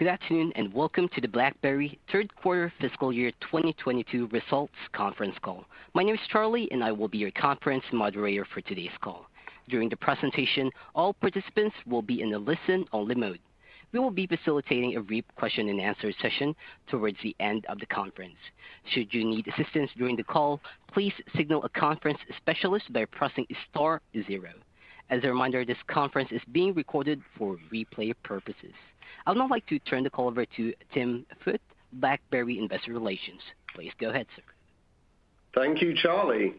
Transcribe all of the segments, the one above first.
Good afternoon, and welcome to the BlackBerry third quarter fiscal year 2022 results conference call. My name is Charlie, and I will be your conference moderator for today's call. During the presentation, all participants will be in a listen-only mode. We will be facilitating a brief question-and-answer session towards the end of the conference. Should you need assistance during the call, please signal a conference specialist by pressing star zero. As a reminder, this conference is being recorded for replay purposes. I would now like to turn the call over to Tim Foote, BlackBerry Investor Relations. Please go ahead, sir. Thank you, Charlie.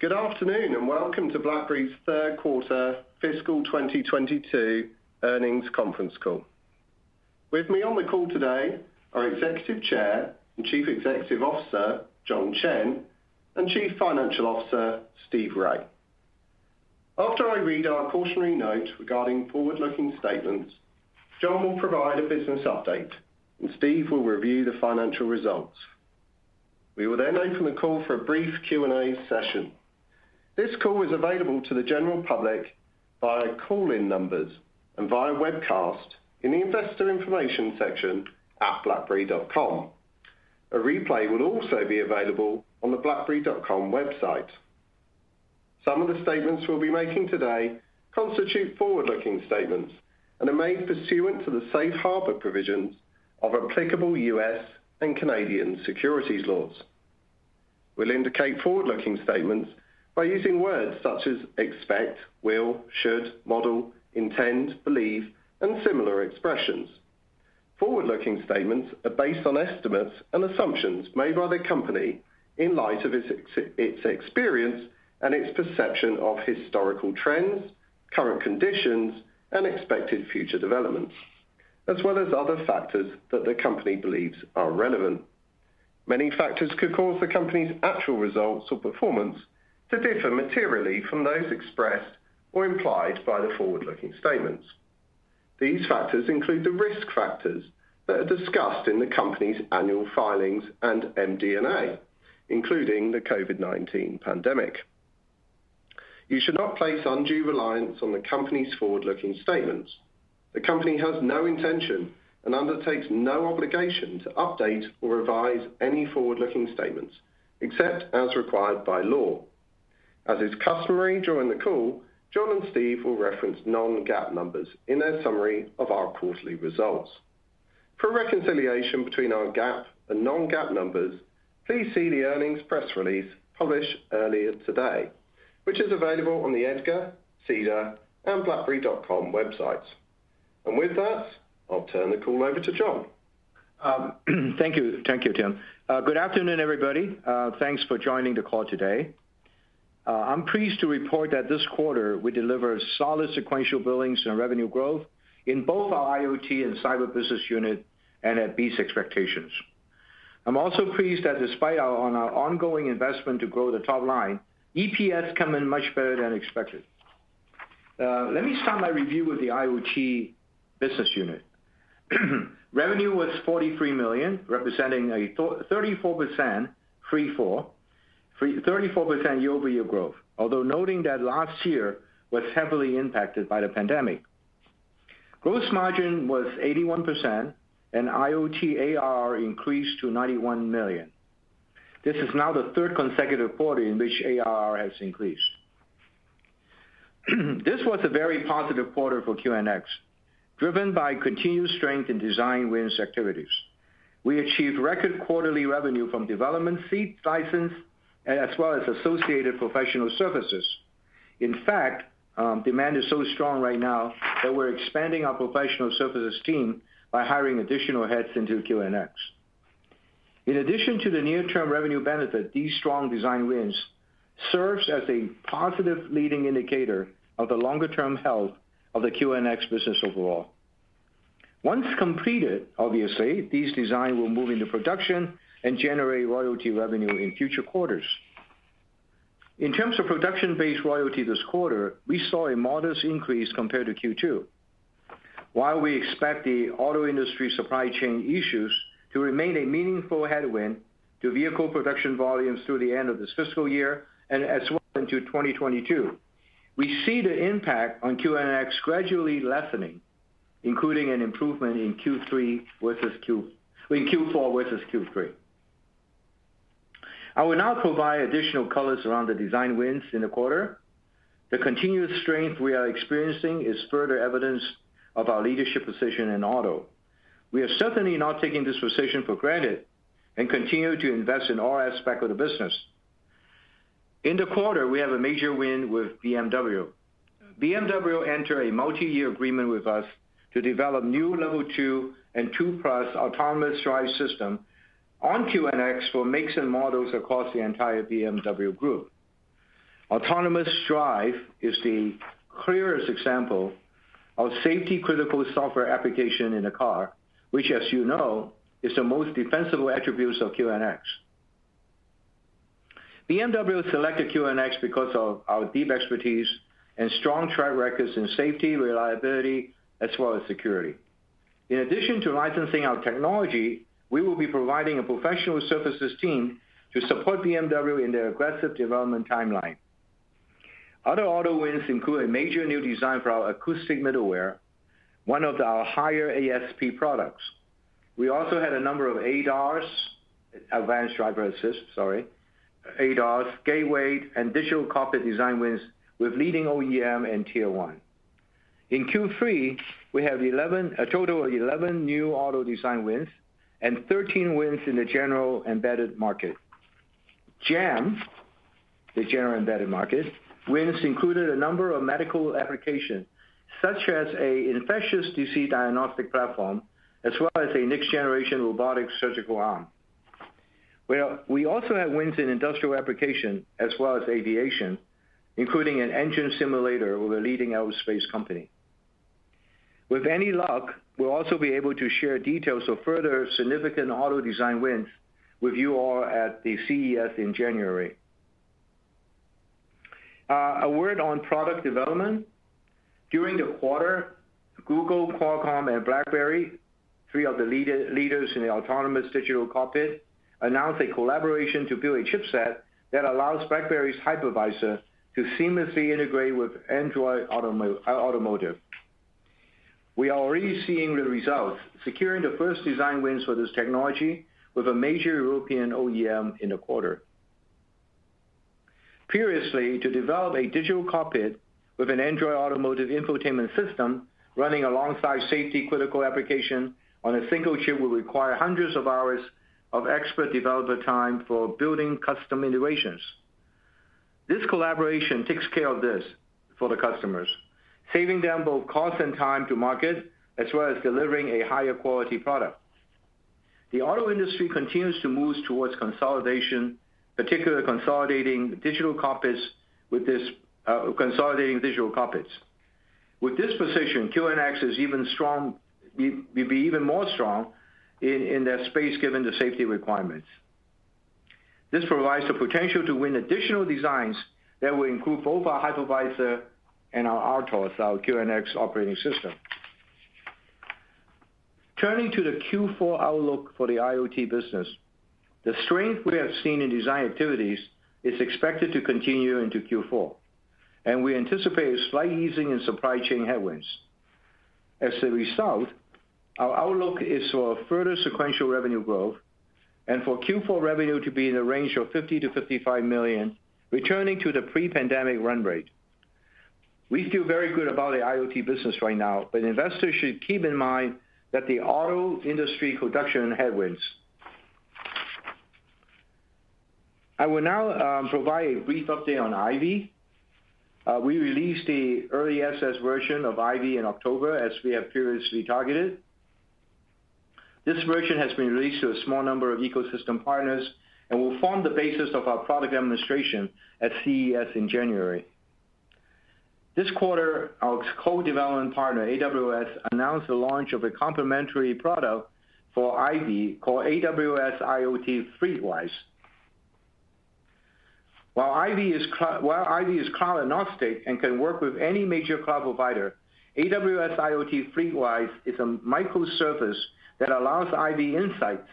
Good afternoon, and welcome to BlackBerry's third quarter fiscal 2022 earnings conference call. With me on the call today are Executive Chair and Chief Executive Officer, John Chen, and Chief Financial Officer, Steve Rai. After I read our cautionary note regarding forward-looking statements, John will provide a business update, and Steve will review the financial results. We will then open the call for a brief Q&A session. This call is available to the general public via call-in numbers and via webcast in the investor information section at blackberry.com. A replay will also be available on the blackberry.com website. Some of the statements we'll be making today constitute forward-looking statements and are made pursuant to the safe harbor provisions of applicable U.S. and Canadian securities laws. We'll indicate forward-looking statements by using words such as expect, will, should, model, intend, believe, and similar expressions. Forward-looking statements are based on estimates and assumptions made by the company in light of its experience and its perception of historical trends, current conditions, and expected future developments, as well as other factors that the company believes are relevant. Many factors could cause the company's actual results or performance to differ materially from those expressed or implied by the forward-looking statements. These factors include the risk factors that are discussed in the company's annual filings and MD&A, including the COVID-19 pandemic. You should not place undue reliance on the company's forward-looking statements. The company has no intention and undertakes no obligation to update or revise any forward-looking statements, except as required by law. As is customary during the call, John and Steve will reference non-GAAP numbers in their summary of our quarterly results. For a reconciliation between our GAAP and non-GAAP numbers, please see the earnings press release published earlier today, which is available on the EDGAR, SEDAR, and blackberry.com websites. And with that, I'll turn the call over to John. Um, thank you. Thank you, Tim. Uh, good afternoon, everybody. Uh, thanks for joining the call today. Uh, I'm pleased to report that this quarter we delivered solid sequential billings and revenue growth in both our IoT and cyber business unit and at beats expectations. I'm also pleased that despite our ongoing investment to grow the top line, EPS come in much better than expected. Uh, let me start my review with the IoT business unit. Revenue was 43 million, representing a 34% year-over-year growth, although noting that last year was heavily impacted by the pandemic. Gross margin was 81%, and IoT ARR increased to $91 million. This is now the third consecutive quarter in which ARR has increased. This was a very positive quarter for QNX, driven by continued strength in design wins activities. We achieved record quarterly revenue from development seat license as well as associated professional services. In fact, um, demand is so strong right now that we're expanding our professional services team by hiring additional heads into QNX. In addition to the near-term revenue benefit, these strong design wins serves as a positive leading indicator of the longer-term health of the QNX business overall. Once completed, obviously, these designs will move into production and generate royalty revenue in future quarters. In terms of production-based royalty this quarter, we saw a modest increase compared to Q2. While we expect the auto industry supply chain issues to remain a meaningful headwind to vehicle production volumes through the end of this fiscal year and as well into 2022, we see the impact on QNX gradually lessening, including an improvement in Q4 versus Q3. I will now provide additional colors around the design wins in the quarter. The continuous strength we are experiencing is further evidence of our leadership position in auto. We are certainly not taking this position for granted and continue to invest in all aspects of the business. In the quarter, we have a major win with BMW. BMW entered a multi-year agreement with us to develop new Level 2 and 2+ autonomous drive system on QNX for makes and models across the entire BMW Group. Autonomous drive is the clearest example of safety-critical software application in a car, which, as you know, is the most defensible attributes of QNX. BMW selected QNX because of our deep expertise and strong track records in safety, reliability, as well as security. In addition to licensing our technology, we will be providing a professional services team to support BMW in their aggressive development timeline. Other auto wins include a major new design for our acoustic middleware, one of our higher ASP products. We also had a number of ADAS, advanced driver assist, sorry, ADAS, gateway, and digital cockpit design wins with leading OEM and Tier 1. In Q3, we have a total of 11 new auto design wins and 13 wins in the general embedded market. GEM, the general embedded market, wins included a number of medical applications, such as an infectious disease diagnostic platform, as well as a next-generation robotic surgical arm. We also have wins in industrial application as well as aviation, including an engine simulator with a leading aerospace company. With any luck, we'll also be able to share details of further significant auto design wins with you all at the CES in January. Uh, a word on product development. During the quarter, Google, Qualcomm, and BlackBerry, three of the leaders in the autonomous digital cockpit, announced a collaboration to build a chipset that allows BlackBerry's hypervisor to seamlessly integrate with Android Automotive. We are already seeing the results, securing the first design wins for this technology with a major European OEM in the quarter. Previously, to develop a digital cockpit with an Android Automotive infotainment system running alongside safety-critical application on a single chip will require hundreds of hours of expert developer time for building custom integrations. This collaboration takes care of this for the customers, saving them both cost and time to market, as well as delivering a higher quality product. The auto industry continues to move towards consolidation, particularly consolidating digital cockpits. With this Uh, position, QNX is even strong, will be even more strong in that space given the safety requirements. This provides the potential to win additional designs that will include both our hypervisor and our RTOS, our QNX operating system. Turning to the Q4 outlook for the IoT business. The strength we have seen in design activities is expected to continue into Q4, and we anticipate a slight easing in supply chain headwinds. As a result, our outlook is for further sequential revenue growth and for Q4 revenue to be in the range of $50 million-$55 million, returning to the pre-pandemic run rate. We feel very good about the IoT business right now, but investors should keep in mind that the auto industry production headwinds. I will now um, provide a brief update on IVY. Uh, we released the early access version of IVY in October, as we have previously targeted. This version has been released to a small number of ecosystem partners and will form the basis of our product demonstration at CES in January. This quarter, our co-development partner, AWS, announced the launch of a complementary product for IVY called AWS IoT FleetWise. While IVY is cloud agnostic and can work with any major cloud provider, AWS IoT FleetWise is a microservice that allows IVY insights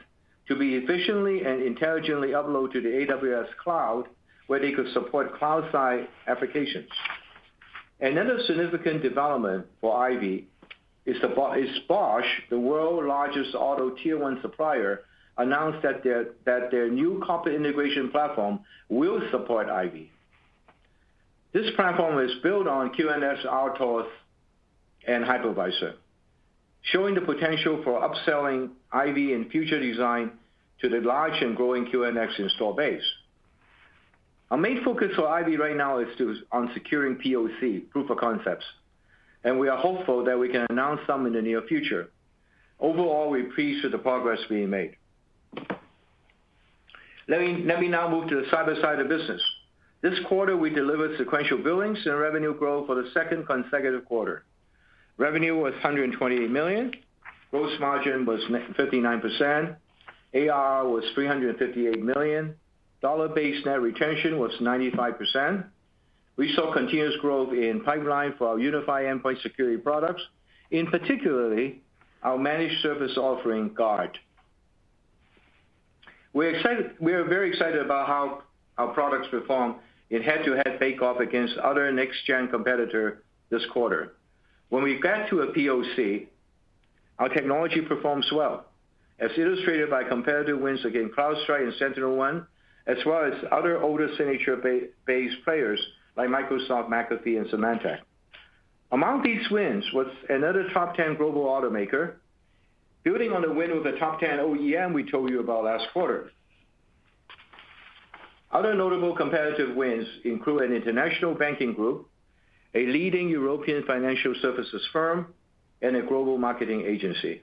to be efficiently and intelligently uploaded to the AWS cloud, where they could support cloud-side applications. Another significant development for IVY is Bosch, the world's largest auto tier one supplier, announced that their new cockpit integration platform will support IVY. This platform is built on QNX RTOS and Hypervisor, showing the potential for upselling IVY in future design to the large and growing QNX install base. Our main focus for IVY right now is on securing POC, proof of concepts, and we are hopeful that we can announce some in the near future. Overall, we're pleased with the progress being made. Let me now move to the cyber side of business. This quarter, we delivered sequential billings and revenue growth for the second consecutive quarter. Revenue was $128 million. Gross margin was 59%. ARR was $358 million. Dollar-based net retention was 95%. We saw continuous growth in pipeline for our unified endpoint security products, in particular our managed service offering, Guard. We're very excited about how our products perform in head-to-head bake-off against other next-gen competitor this quarter. When we get to a POC, our technology performs well, as illustrated by competitive wins against CrowdStrike and SentinelOne, as well as other older signature-based players like Microsoft, McAfee, and Symantec. Among these wins was another top 10 global automaker, building on the win with the top 10 OEM we told you about last quarter. Other notable competitive wins include an international banking group, a leading European financial services firm, and a global marketing agency.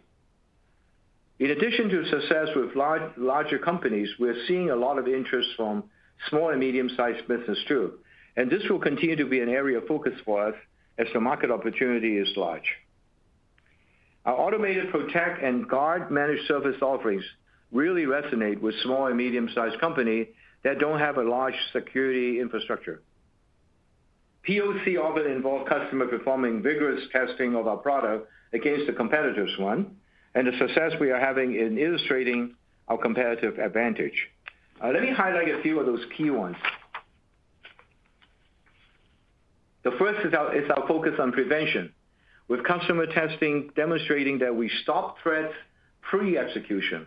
In addition to success with larger companies, we're seeing a lot of interest from small and medium-sized business too, and this will continue to be an area of focus for us as the market opportunity is large. Our Automated Protect and Guard managed service offerings really resonate with small and medium-sized companies that don't have a large security infrastructure. POC often involve customer performing vigorous testing of our product against the competitor's one, and the success we are having in illustrating our competitive advantage. Uh, let me highlight a few of those key ones. The first is our focus on prevention, with customer testing demonstrating that we stop threats pre-execution.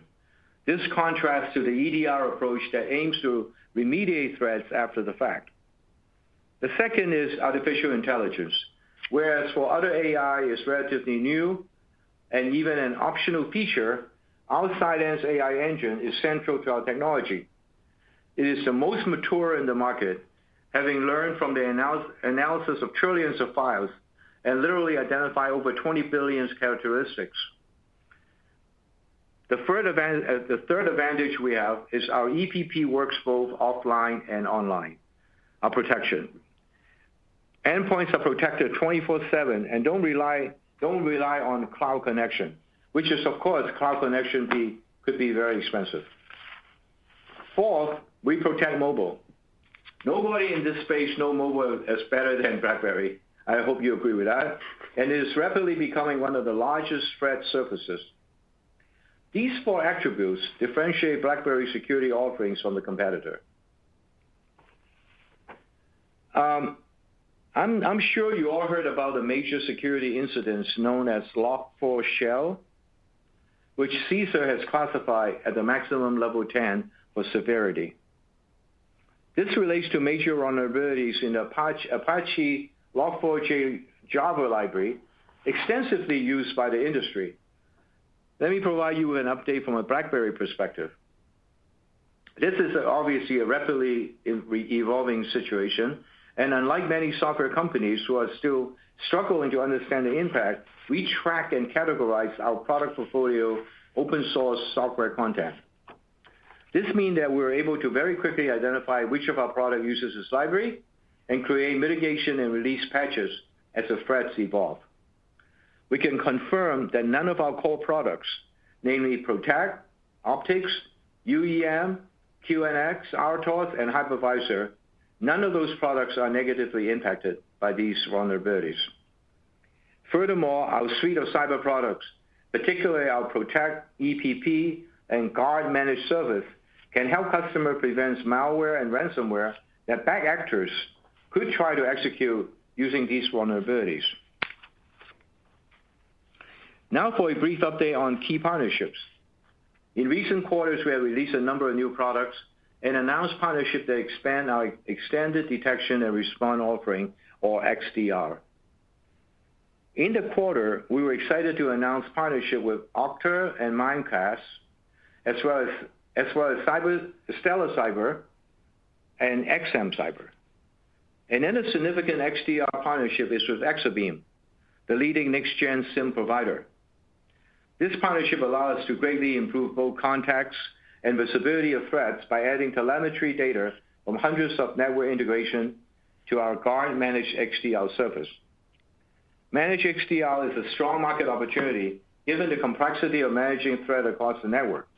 This contrasts to the EDR approach that aims to remediate threats after the fact. The second is artificial intelligence. Whereas for other AI is relatively new and even an optional feature, our Cylance AI engine is central to our technology. It is the most mature in the market, having learned from the analysis of trillions of files and literally identify over 20 billion characteristics. The third uh, advantage we have is our EPP works both offline and online, our protection. Endpoints are protected 24/7 and don't rely on cloud connection, which is, of course, cloud connection could be very expensive. Fourth, we protect mobile. Nobody in this space know mobile as better than BlackBerry. I hope you agree with that. And it is rapidly becoming one of the largest threat surfaces. These four attributes differentiate BlackBerry security offerings from the competitor. Um, I'm sure you all heard about the major security incidents known as Log4Shell, which CISA has classified at the maximum level 10 for severity. This relates to major vulnerabilities in Apache Log4j Java library, extensively used by the industry. Let me provide you with an update from a BlackBerry perspective. This is obviously a rapidly evolving situation, and unlike many software companies who are still struggling to understand the impact, we track and categorize our product portfolio open source software content. This means that we're able to very quickly identify which of our product uses this library and create mitigation and release patches as the threats evolve. We can confirm that none of our core products, namely Protect, Optics, UEM, QNX, RTOS, and Hypervisor, none of those products are negatively impacted by these vulnerabilities. Furthermore, our suite of cyber products, particularly our Protect, EPP, and Guard managed service, can help customers prevent malware and ransomware that bad actors could try to execute using these vulnerabilities. Now for a brief update on key partnerships. In recent quarters, we have released a number of new products and announced partnerships that expand our extended detection and response offering, or XDR. In the quarter, we were excited to announce partnership with Okta and Mimecast, as well as as well as Cyber Stellar Cyber and XM Cyber. A significant XDR partnership is with Exabeam, the leading next-gen SIEM provider. This partnership allow us to greatly improve both context and visibility of threats by adding telemetry data from hundreds of network integration to our Guard managed XDR service. Managed XDR is a strong market opportunity given the complexity of managing threat across the network.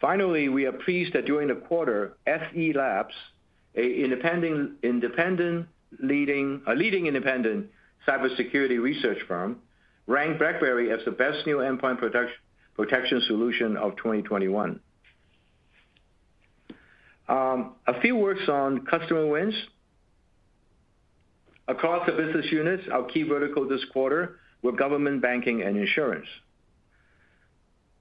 Finally, we are pleased that during the quarter, SE Labs, a leading independent cybersecurity research firm, ranked BlackBerry as the best new endpoint protection solution of 2021. Um, a few words on customer wins. Across the business units, our key vertical this quarter were government, banking, and insurance.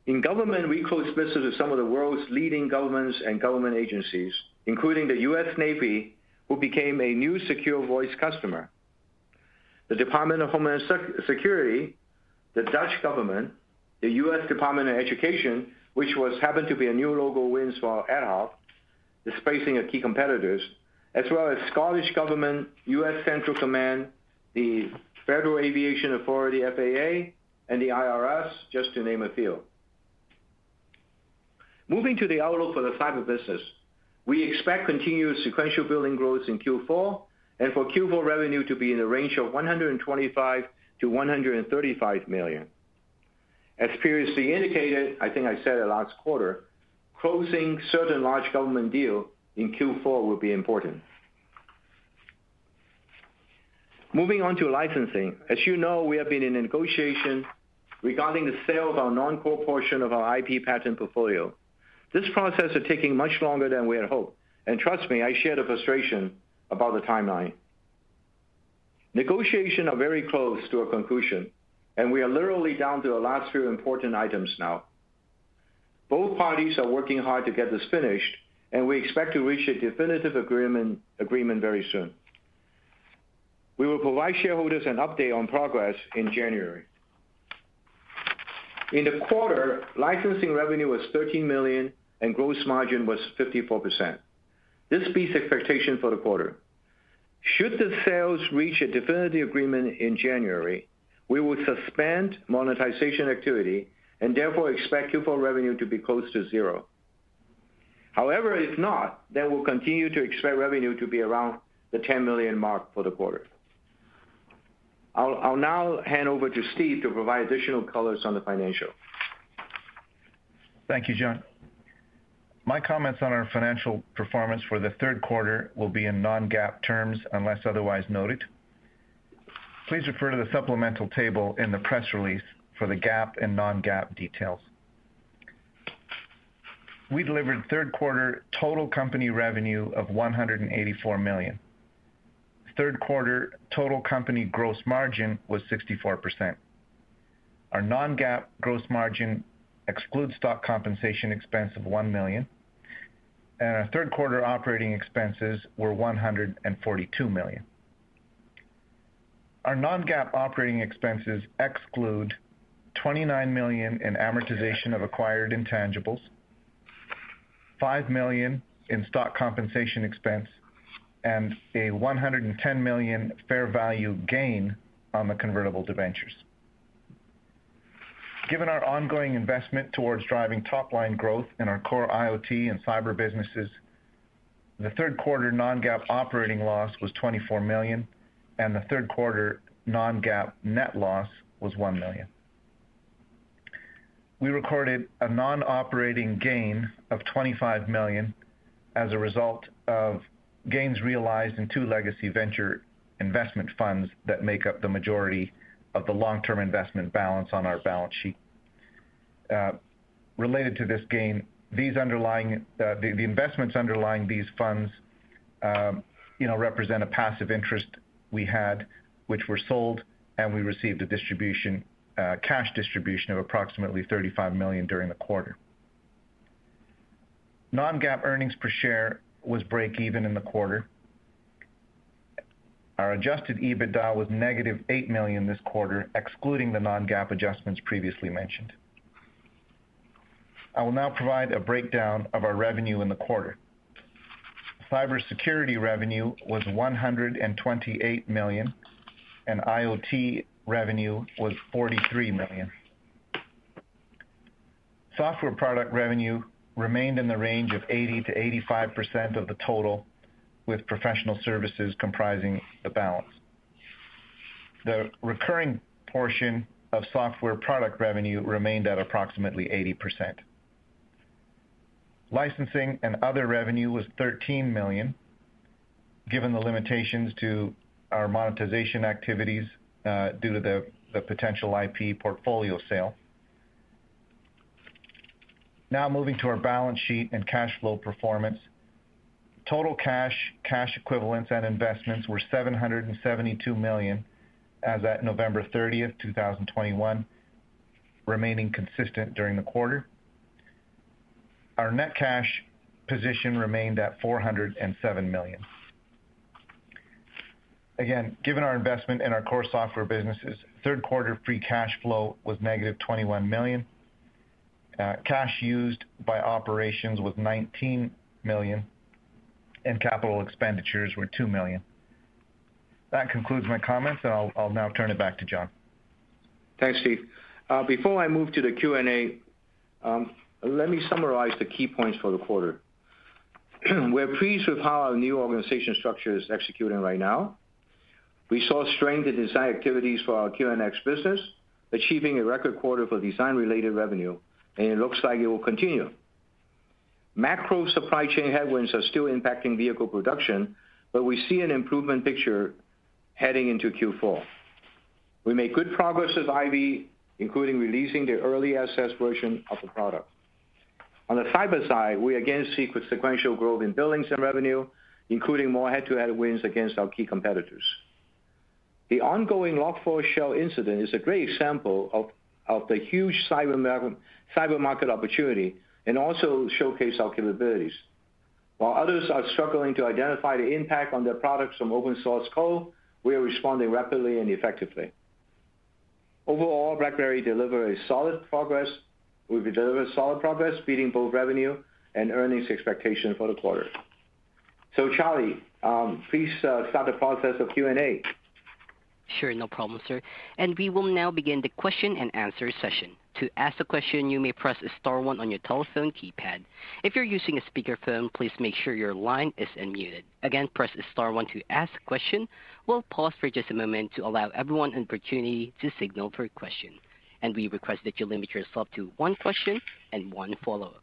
In government, we closed business with some of the world's leading governments and government agencies, including the U.S. Navy, who became a new secure voice customer. The Department of Homeland Security, the Dutch government, the U.S. Department of Education, which was happened to be a new logo wins for AtHoc, displacing a key competitors, as well as Scottish Government, U.S. Central Command, the Federal Aviation Authority, FAA, and the IRS, just to name a few. Moving to the outlook for the cyber business, we expect continued sequential billing growth in Q4 and for Q4 revenue to be in the range of $125 million-$135 million. As previously indicated, I think I said it last quarter, closing certain large government deal in Q4 will be important. Moving on to licensing. As you know, we have been in negotiation regarding the sale of our non-core portion of our IP patent portfolio. This process is taking much longer than we had hoped, and trust me, I share the frustration about the timeline. Negotiations are very close to a conclusion, and we are literally down to the last few important items now. Both parties are working hard to get this finished, and we expect to reach a definitive agreement very soon. We will provide shareholders an update on progress in January. In the quarter, licensing revenue was $13 million and gross margin was 54%. This beats expectation for the quarter. Should the sales reach a definitive agreement in January, we will suspend monetization activity and therefore expect Q4 revenue to be close to zero. However, if not, then we'll continue to expect revenue to be around the 10 million mark for the quarter. I'll now hand over to Steve to provide additional colors on the financial. Thank you, John. My comments on our financial performance for the third quarter will be in non-GAAP terms unless otherwise noted. Please refer to the supplemental table in the press release for the GAAP and non-GAAP details. We delivered third quarter total company revenue of $184 million. Third quarter total company gross margin was 64%. Our non-GAAP gross margin excludes stock compensation expense of 1 million, and our third quarter operating expenses were 142 million. Our non-GAAP operating expenses exclude 29 million in amortization of acquired intangibles, 5 million in stock compensation expense, and a 110 million fair value gain on the convertible debentures. Given our ongoing investment towards driving top-line growth in our core IoT and cyber businesses, The third quarter non-GAAP operating loss was 24 million, and the third quarter non-GAAP net loss was 1 million. We recorded a non-operating gain of 25 million as a result of gains realized in two legacy venture investment funds that make up the majority of the long-term investment balance on our balance sheet. Related to this gain, these underlying the investments underlying these funds you know represent a passive interest we had, which were sold, and we received a distribution cash distribution of approximately 35 million during the quarter. Non-GAAP earnings per share was break-even in the quarter. Our adjusted EBITDA was negative $8 million this quarter, excluding the non-GAAP adjustments previously mentioned. I will now provide a breakdown of our revenue in the quarter. Cybersecurity revenue was 128 million, and IoT revenue was 43 million. Software product revenue remained in the range of 80%-85% of the total, with professional services comprising the balance. The recurring portion of software product revenue remained at approximately 80%. Licensing and other revenue was 13 million, given the limitations to our monetization activities uh, due to the potential IP portfolio sale. Now moving to our balance sheet and cash flow performance. Total cash, cash equivalents, and investments were 772 million as at November 30th, 2021, remaining consistent during the quarter. Our net cash position remained at 407 million. Again, given our investment in our core software businesses, third quarter free cash flow was negative $21 million. Uh, cash used by operations was $19 million, and capital expenditures were 2 million. That concludes my comments, and I'll now turn it back to John. Thanks, Steve. Uh, before I move to the Q&A, um, let me summarize the key points for the quarter. We're pleased with how our new organization structure is executing right now. We saw strength in design activities for our QNX business, achieving a record quarter for design-related revenue, and it looks like it will continue. Macro supply chain headwinds are still impacting vehicle production, but we see an improvement picture heading into Q4. We made good progress with IVY, including releasing the early access version of the product. On the cyber side, we again see sequential growth in billings and revenue, including more head-to-head wins against our key competitors. The ongoing Log4Shell incident is a great example of the huge cyber market opportunity and also showcase our capabilities. While others are struggling to identify the impact on their products from open source code, we are responding rapidly and effectively. Overall, BlackBerry delivered solid progress, We've delivered solid progress, beating both revenue and earnings expectations for the quarter. So Charlie, um, please uh, start the process of Q&A. Sure. No problem, sir. And we will now begin the question-and-answer session. To ask a question, you may press star one on your telephone keypad. If you're using a speakerphone, please make sure your line is unmuted. Again, press star one to ask a question. We'll pause for just a moment to allow everyone an opportunity to signal for a question. And we request that you limit yourself to one question and one follow-up.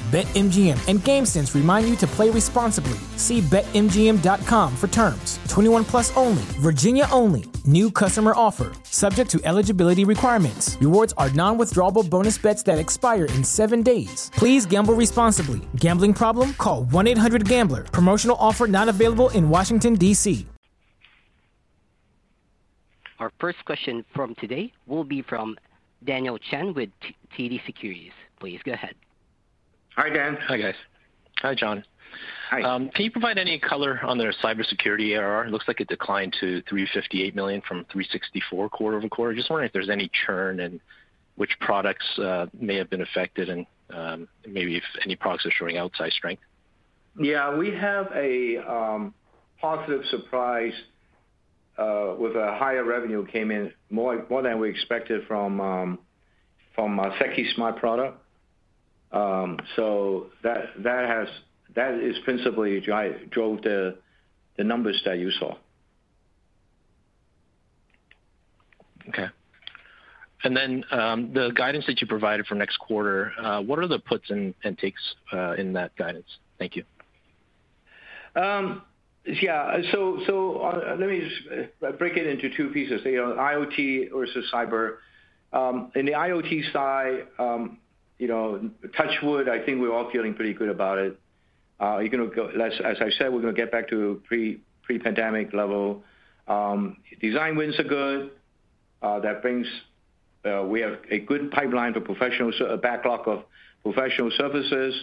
BetMGM and GameSense remind you to play responsibly. See BetMGM.com for terms. 21 plus only, Virginia only. New customer offer, subject to eligibility requirements. Rewards are non-withdrawable bonus bets that expire in seven days. Please gamble responsibly. Gambling problem? Call 1-800-GAMBLER. Promotional offer not available in Washington, D.C. Our first question from today will be from Daniel Chen with TD Securities. Please go ahead. Hi, Dan. Hi, guys. Hi, John. Hi. Um, can you provide any color on their cybersecurity ARR? It looks like it declined to 358 million from 364 quarter-over-quarter. Just wondering if there's any churn and which products uh, may have been affected and um, maybe if any products are showing outsized strength. Yeah. We have a um, positive surprise uh, with a higher revenue came in more than we expected from from uh, our Secusmart product. Um, so that that has that is principally drove the numbers that you saw. Okay. And then, um, the guidance that you provided for next quarter, uh, what are the puts and takes uh, in that guidance? Thank you. Um, yeah. So, uh, let me just break it into two pieces. You know, IoT versus cyber. In the IoT side, you know, touch wood, I think we're all feeling pretty good about it. Uh, you're gonna go. As I said, we're gonna get back to pre-pandemic level. Um, design wins are good. Uh, that brings, uh, we have a good pipeline for professional a backlog of professional services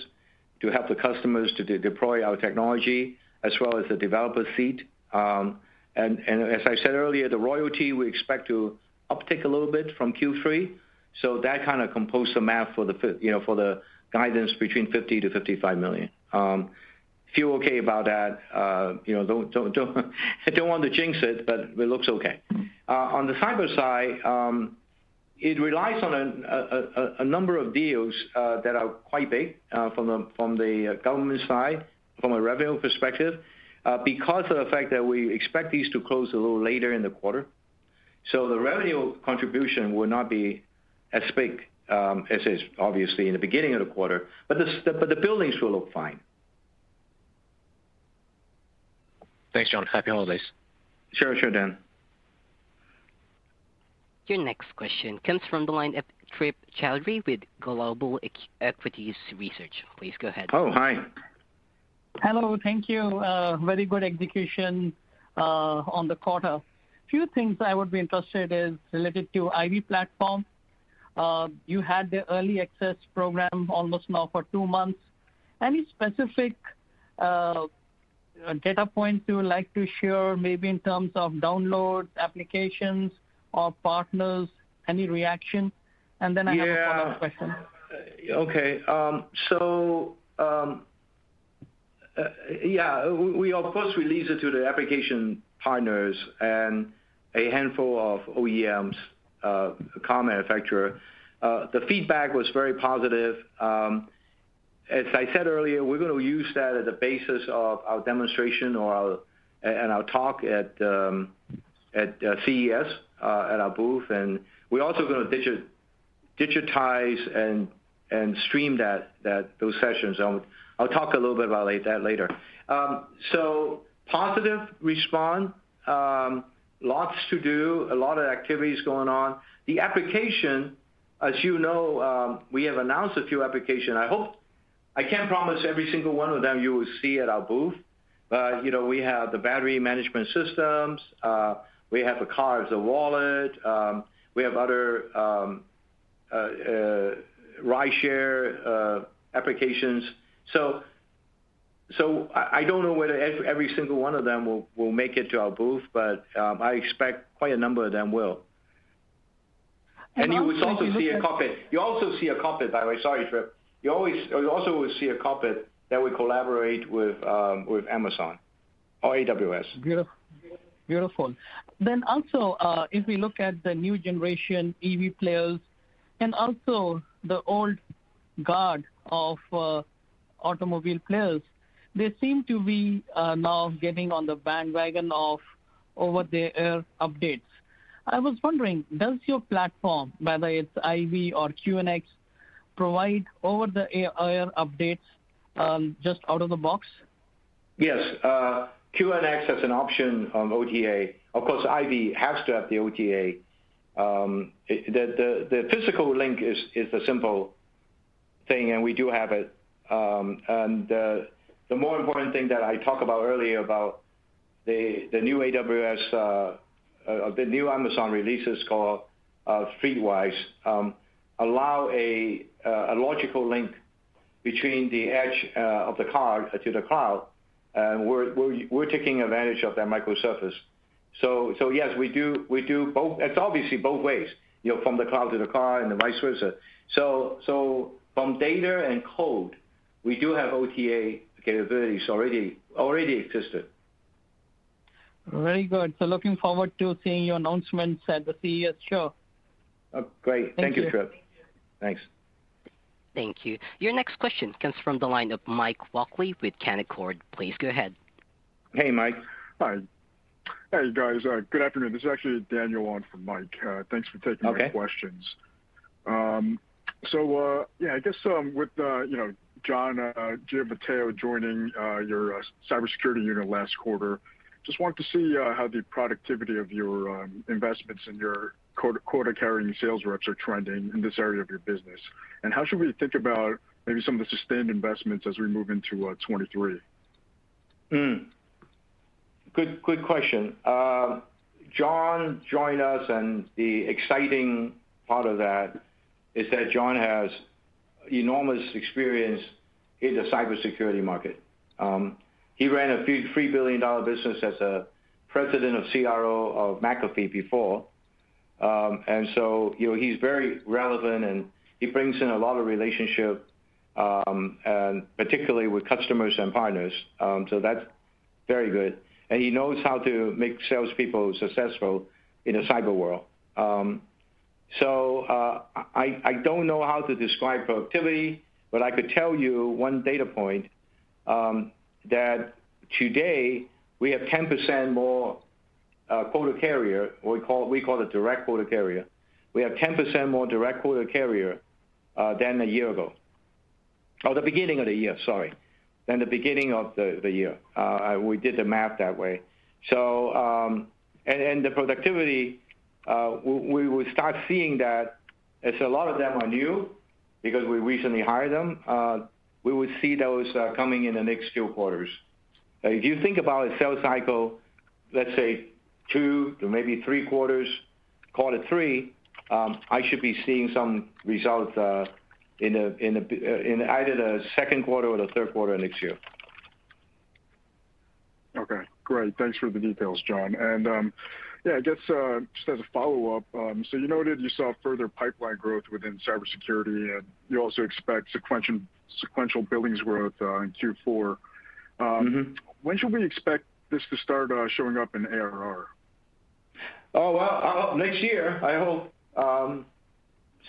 to help the customers to deploy our technology as well as the developer seat. Um, and as I said earlier, the royalty we expect to uptick a little bit from Q3. So that kind of compose the math for the guidance between $50 million-$55 million. Um, feel okay about that. Uh, know, don't want to jinx it, but it looks okay. Uh, on the cyber side, um, it relies on a number of deals uh, that are quite big from the government side, from a revenue perspective, because of the fact that we expect these to close a little later in the quarter. So the revenue contribution will not be as big um, as is obviously in the beginning of the quarter, but the buildings will look fine. Thanks, John. Happy holidays. Sure, sure, Dan. Your next question comes from the line of Trip Chowdhry with Global Equities Research. Please go ahead. Oh, hi. Hello. Thank you. Uh, very good execution uh, on the quarter. Few things I would be interested is related to IVY platform. Um, you had the early access program almost now for two months. Any specific uh, data points you would like to share maybe in terms of downloads, applications or partners? Any reaction? And then I have a follow-up question. Uh, okay. Um, so um, uh, yeah, we of course release it to the application partners and a handful of OEMs, Uh, car manufacturer. Uh, the feedback was very positive. Um, as I said earlier, we're gonna use that as a basis of our demonstration and our talk at um, uh, CES at our booth. And we're also gonna digitize and stream those sessions. I'll talk a little bit about that later. Um, so positive response. Lots to do, a lot of activities going on. The application, as you know, um, we have announced a few applications. I hope I can't promise every single one of them you will see at our booth. But you know, we have the battery management systems. Uh, we have the car as a wallet. Um, we have other um, uh, uh, rideshare applications. I don't know whether every single one of them will make it to our booth, but um, I expect quite a number of them will. And you will also see a cockpit. You also see a cockpit, by the way. Sorry, Trip. You always also will see a cockpit that we collaborate um, with Amazon or AWS. Beautiful. Beautiful. Then also, uh, if we look at the new generation EV players and also the old guard of uh, automobile players, they seem to be uh, now getting on the bandwagon of over-the-air updates. I was wondering, does your platform, whether it's IVY or QNX, provide over-the-air updates um, just out of the box? Yes. Uh, QNX has an option on OTA. Of course, IVY has to have the OTA. Um, the physical link is the simple thing, and we do have it. Um, uh, The more important thing that I talked about earlier about the new AWS uh, uh, uh, the new Amazon releases called FleetWise um, allow a logical link between the edge of the car to the cloud. And we're taking advantage of that microservice. So so yes, we do both. It's obviously both ways, you know, from the cloud to the car and vice versa. So from data and code, we do have OTA capabilities already existed. Very good. So looking forward to seeing your announcements at the CES show. Oh, great. Thank you. Thank Trip. Thanks. Thank you. Your next question comes from the line of Mike Walkley with Canaccord. Please go ahead. Hey, Mike. Hi. Hey, guys. Uh, good afternoon. This is actually Daniel on for Mike. Uh, thanks for taking my questions. Um, so uh, yeah, I guess um, with you know, John uh, Giamatteo joining uh, your uh, cybersecurity unit last quarter, just wanted to see how the productivity of your um, investments in your quota-carrying sales reps are trending in this area of your business. And how should we think about maybe some of the sustained investments as we move into 2023? Hmm. Good question. Um, John joined us, and the exciting part of that is that John has enormous experience in the cybersecurity market. Um, he ran a $3 billion business as a president of CRO of McAfee before. Um and so, you know, he's very relevant, and he brings in a lot of relationship, um, and particularly with customers and partners. Um, so that's very good. And he knows how to make salespeople successful in a cyber world. So uh, I don't know how to describe productivity, but I could tell you one data point, um, that today we have 10% more uh, quota carrier, or we call it direct quota carrier. We have 10% more direct quota carrier uh, than a year ago. Or the beginning of the year, sorry. Than the beginning of the year. Uh, we did the math that way. So um and the productivity, we will start seeing that as a lot of them are new because we recently hired them. Uh, we would see those uh, coming in the next few quarters. If you think about a sales cycle, let's say two to maybe three quarters, call it three, um, I should be seeing some results uh, in either the second quarter or the third quarter next year. Okay, great. Thanks for the details, John. Um, Yeah, I guess uh, just as a follow-up, um, so you noted you saw further pipeline growth within cybersecurity, and you also expect sequential billings growth uh, in Q4. Um, mm-hmm. When should we expect this to start uh, showing up in ARR? Oh, well, next year, I hope. Um,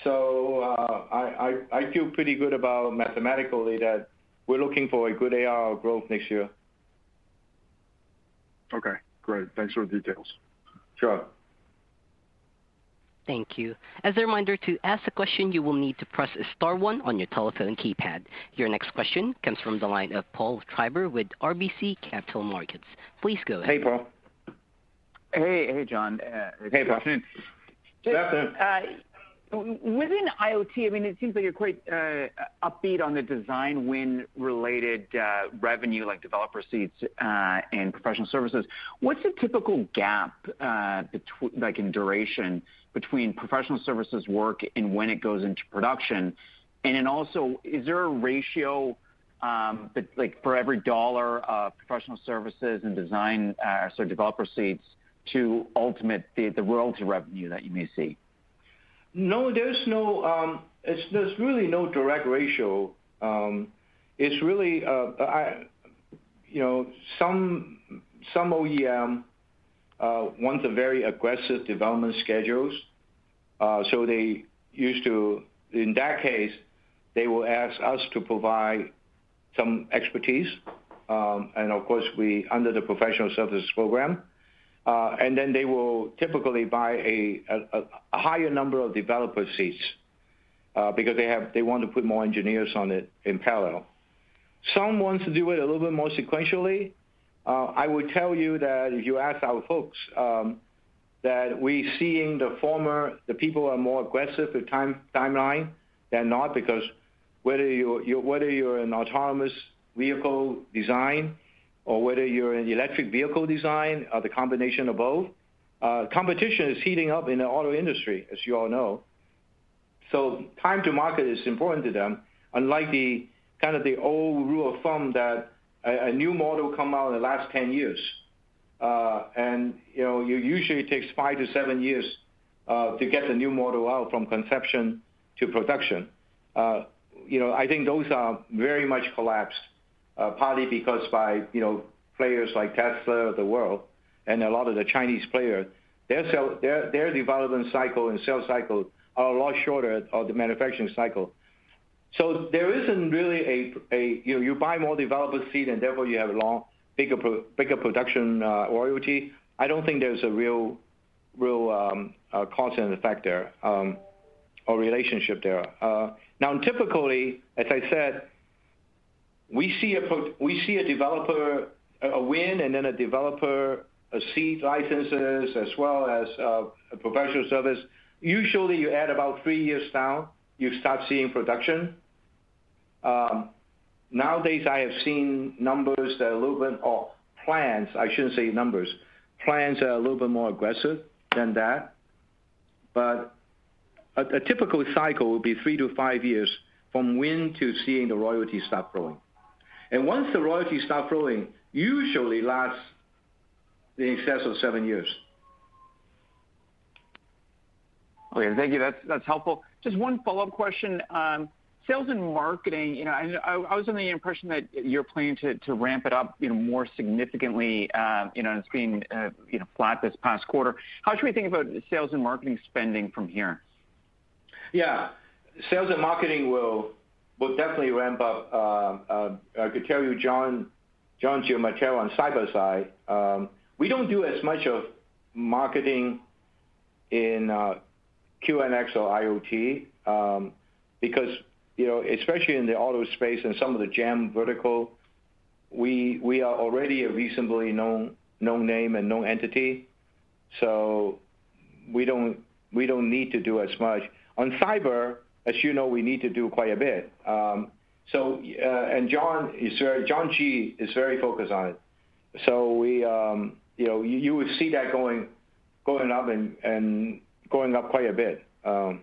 so, I feel pretty good about mathematically that we're looking for a good ARR growth next year. Okay, great. Thanks for the details. Sure. Thank you. As a reminder, to ask a question, you will need to press a star one on your telephone keypad. Your next question comes from the line of Paul Treiber with RBC Capital Markets. Please go ahead. Hey, Paul. Hey, hey, John. Uh, hey, Paul. Good afternoon. Uh, Within IoT, I mean, it seems like you're quite uh, upbeat on the design win related uh, revenue like developer seats uh, and professional services. What's the typical gap like in duration between professional services work and when it goes into production? Also, is there a ratio um, like for every dollar of professional services and design so developer seats to ultimate the royalty revenue that you may see? No, there's no, um, it's really no direct ratio. Um, it's really, uh, you know, some OEM uh, wants a very aggressive development schedules. Uh, so they used to, in that case, they will ask us to provide some expertise, um, and of course, we under the professional services program. Uh, and then they will typically buy a higher number of developer seats, uh, because they want to put more engineers on it in parallel. Some wants to do it a little bit more sequentially. Uh, I would tell you that if you ask our folks, um, that we're seeing the former, the people are more aggressive with time timeline than not because whether you're an autonomous vehicle design or whether you're in electric vehicle design or the combination of both, uh, competition is heating up in the auto industry, as you all know. So time to market is important to them, unlike the kind of the old rule of thumb that a new model come out in the last 10 years. Uh, and, you know, it usually takes five to seven years uh, to get the new model out from conception to production. You know, I think those are very much collapsed, Uh, partly because by, you know, players like Tesla of the world and a lot of the Chinese players, their development cycle and sales cycle are a lot shorter of the manufacturing cycle. So there isn't really a, you know, you buy more developer seat, and therefore you have a long, bigger production uh, royalty. I don't think there's a real um, uh, cause and effect there, um, or relationship there. Now, typically, as I said, we see a developer win, and then a developer seat licenses as well as uh, a professional service. Usually, you add about three years down, you start seeing production. Um, nowadays, I have seen numbers that are a little bit, or plans, I shouldn't say numbers. Plans are a little bit more aggressive than that. But a typical cycle would be three to five years from win to seeing the royalty start flowing. And once the royalty start flowing, usually lasts in excess of seven years. Okay, thank you. That's helpful. Just one follow-up question. Um, sales and marketing, you know, I was under the impression that you're planning to ramp it up, you know, more significantly, um, you know, and it's been, uh, you know, flat this past quarter. How should we think about sales and marketing spending from here? Yeah. Sales and marketing will definitely ramp up. Uh, uh, uh, I could tell you, John Giamatteo on cyber side, um, we don't do as much of marketing in QNX or IoT, um, because, you know, especially in the auto space and some of the GEM vertical, we we are already a reasonably known known name and known entity, so we don't we don't need to do as much. On cyber, as you know, we need to do quite a bit. Um, so, uh, and John is very John G is very focused on it. So we, um, you know, you will see that going up and going up quite a bit, um,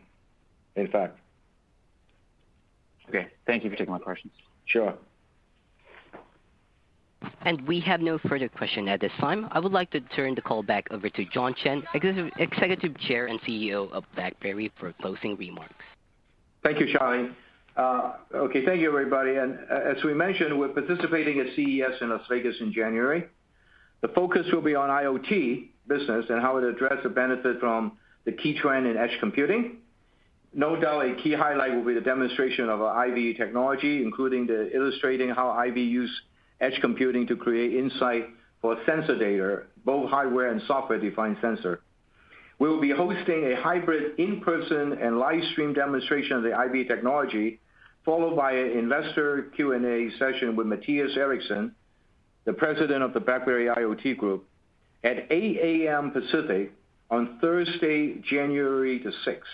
in fact. Okay. Thank you for taking my questions. Sure. And we have no further question at this time. I would like to turn the call back over to John Chen, Executive Chair and CEO of BlackBerry, for closing remarks. Thank you, Charlie. Uh, okay, thank you, everybody. And uh, as we mentioned, we're participating at CES in Las Vegas in January. The focus will be on IoT business and how it address the benefit from the key trend in edge computing. No doubt, a key highlight will be the demonstration of our IVY technology, including the illustrating how IVY use edge computing to create insight for sensor data, both hardware and software-defined sensor. We will be hosting a hybrid in-person and live stream demonstration of the IVY technology, followed by an investor Q&A session with Mattias Eriksson, the President of the BlackBerry IoT Group, at 8:00 A.M. Pacific on Thursday, January the sixth.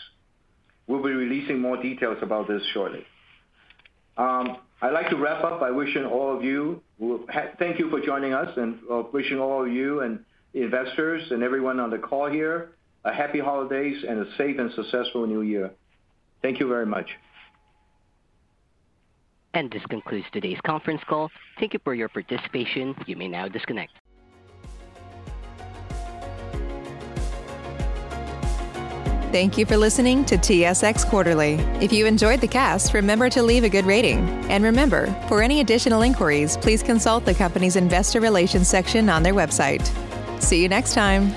We'll be releasing more details about this shortly. Um, I'd like to wrap up by wishing all of you, thank you for joining us, and uh, wishing all of you and investors and everyone on the call here, a happy holidays and a safe and successful new year. Thank you very much. And this concludes today's conference call. Thank you for your participation. You may now disconnect. Thank you for listening to TSX Quarterly. If you enjoyed the cast, remember to leave a good rating. And remember, for any additional inquiries, please consult the company's investor relations section on their website. See you next time.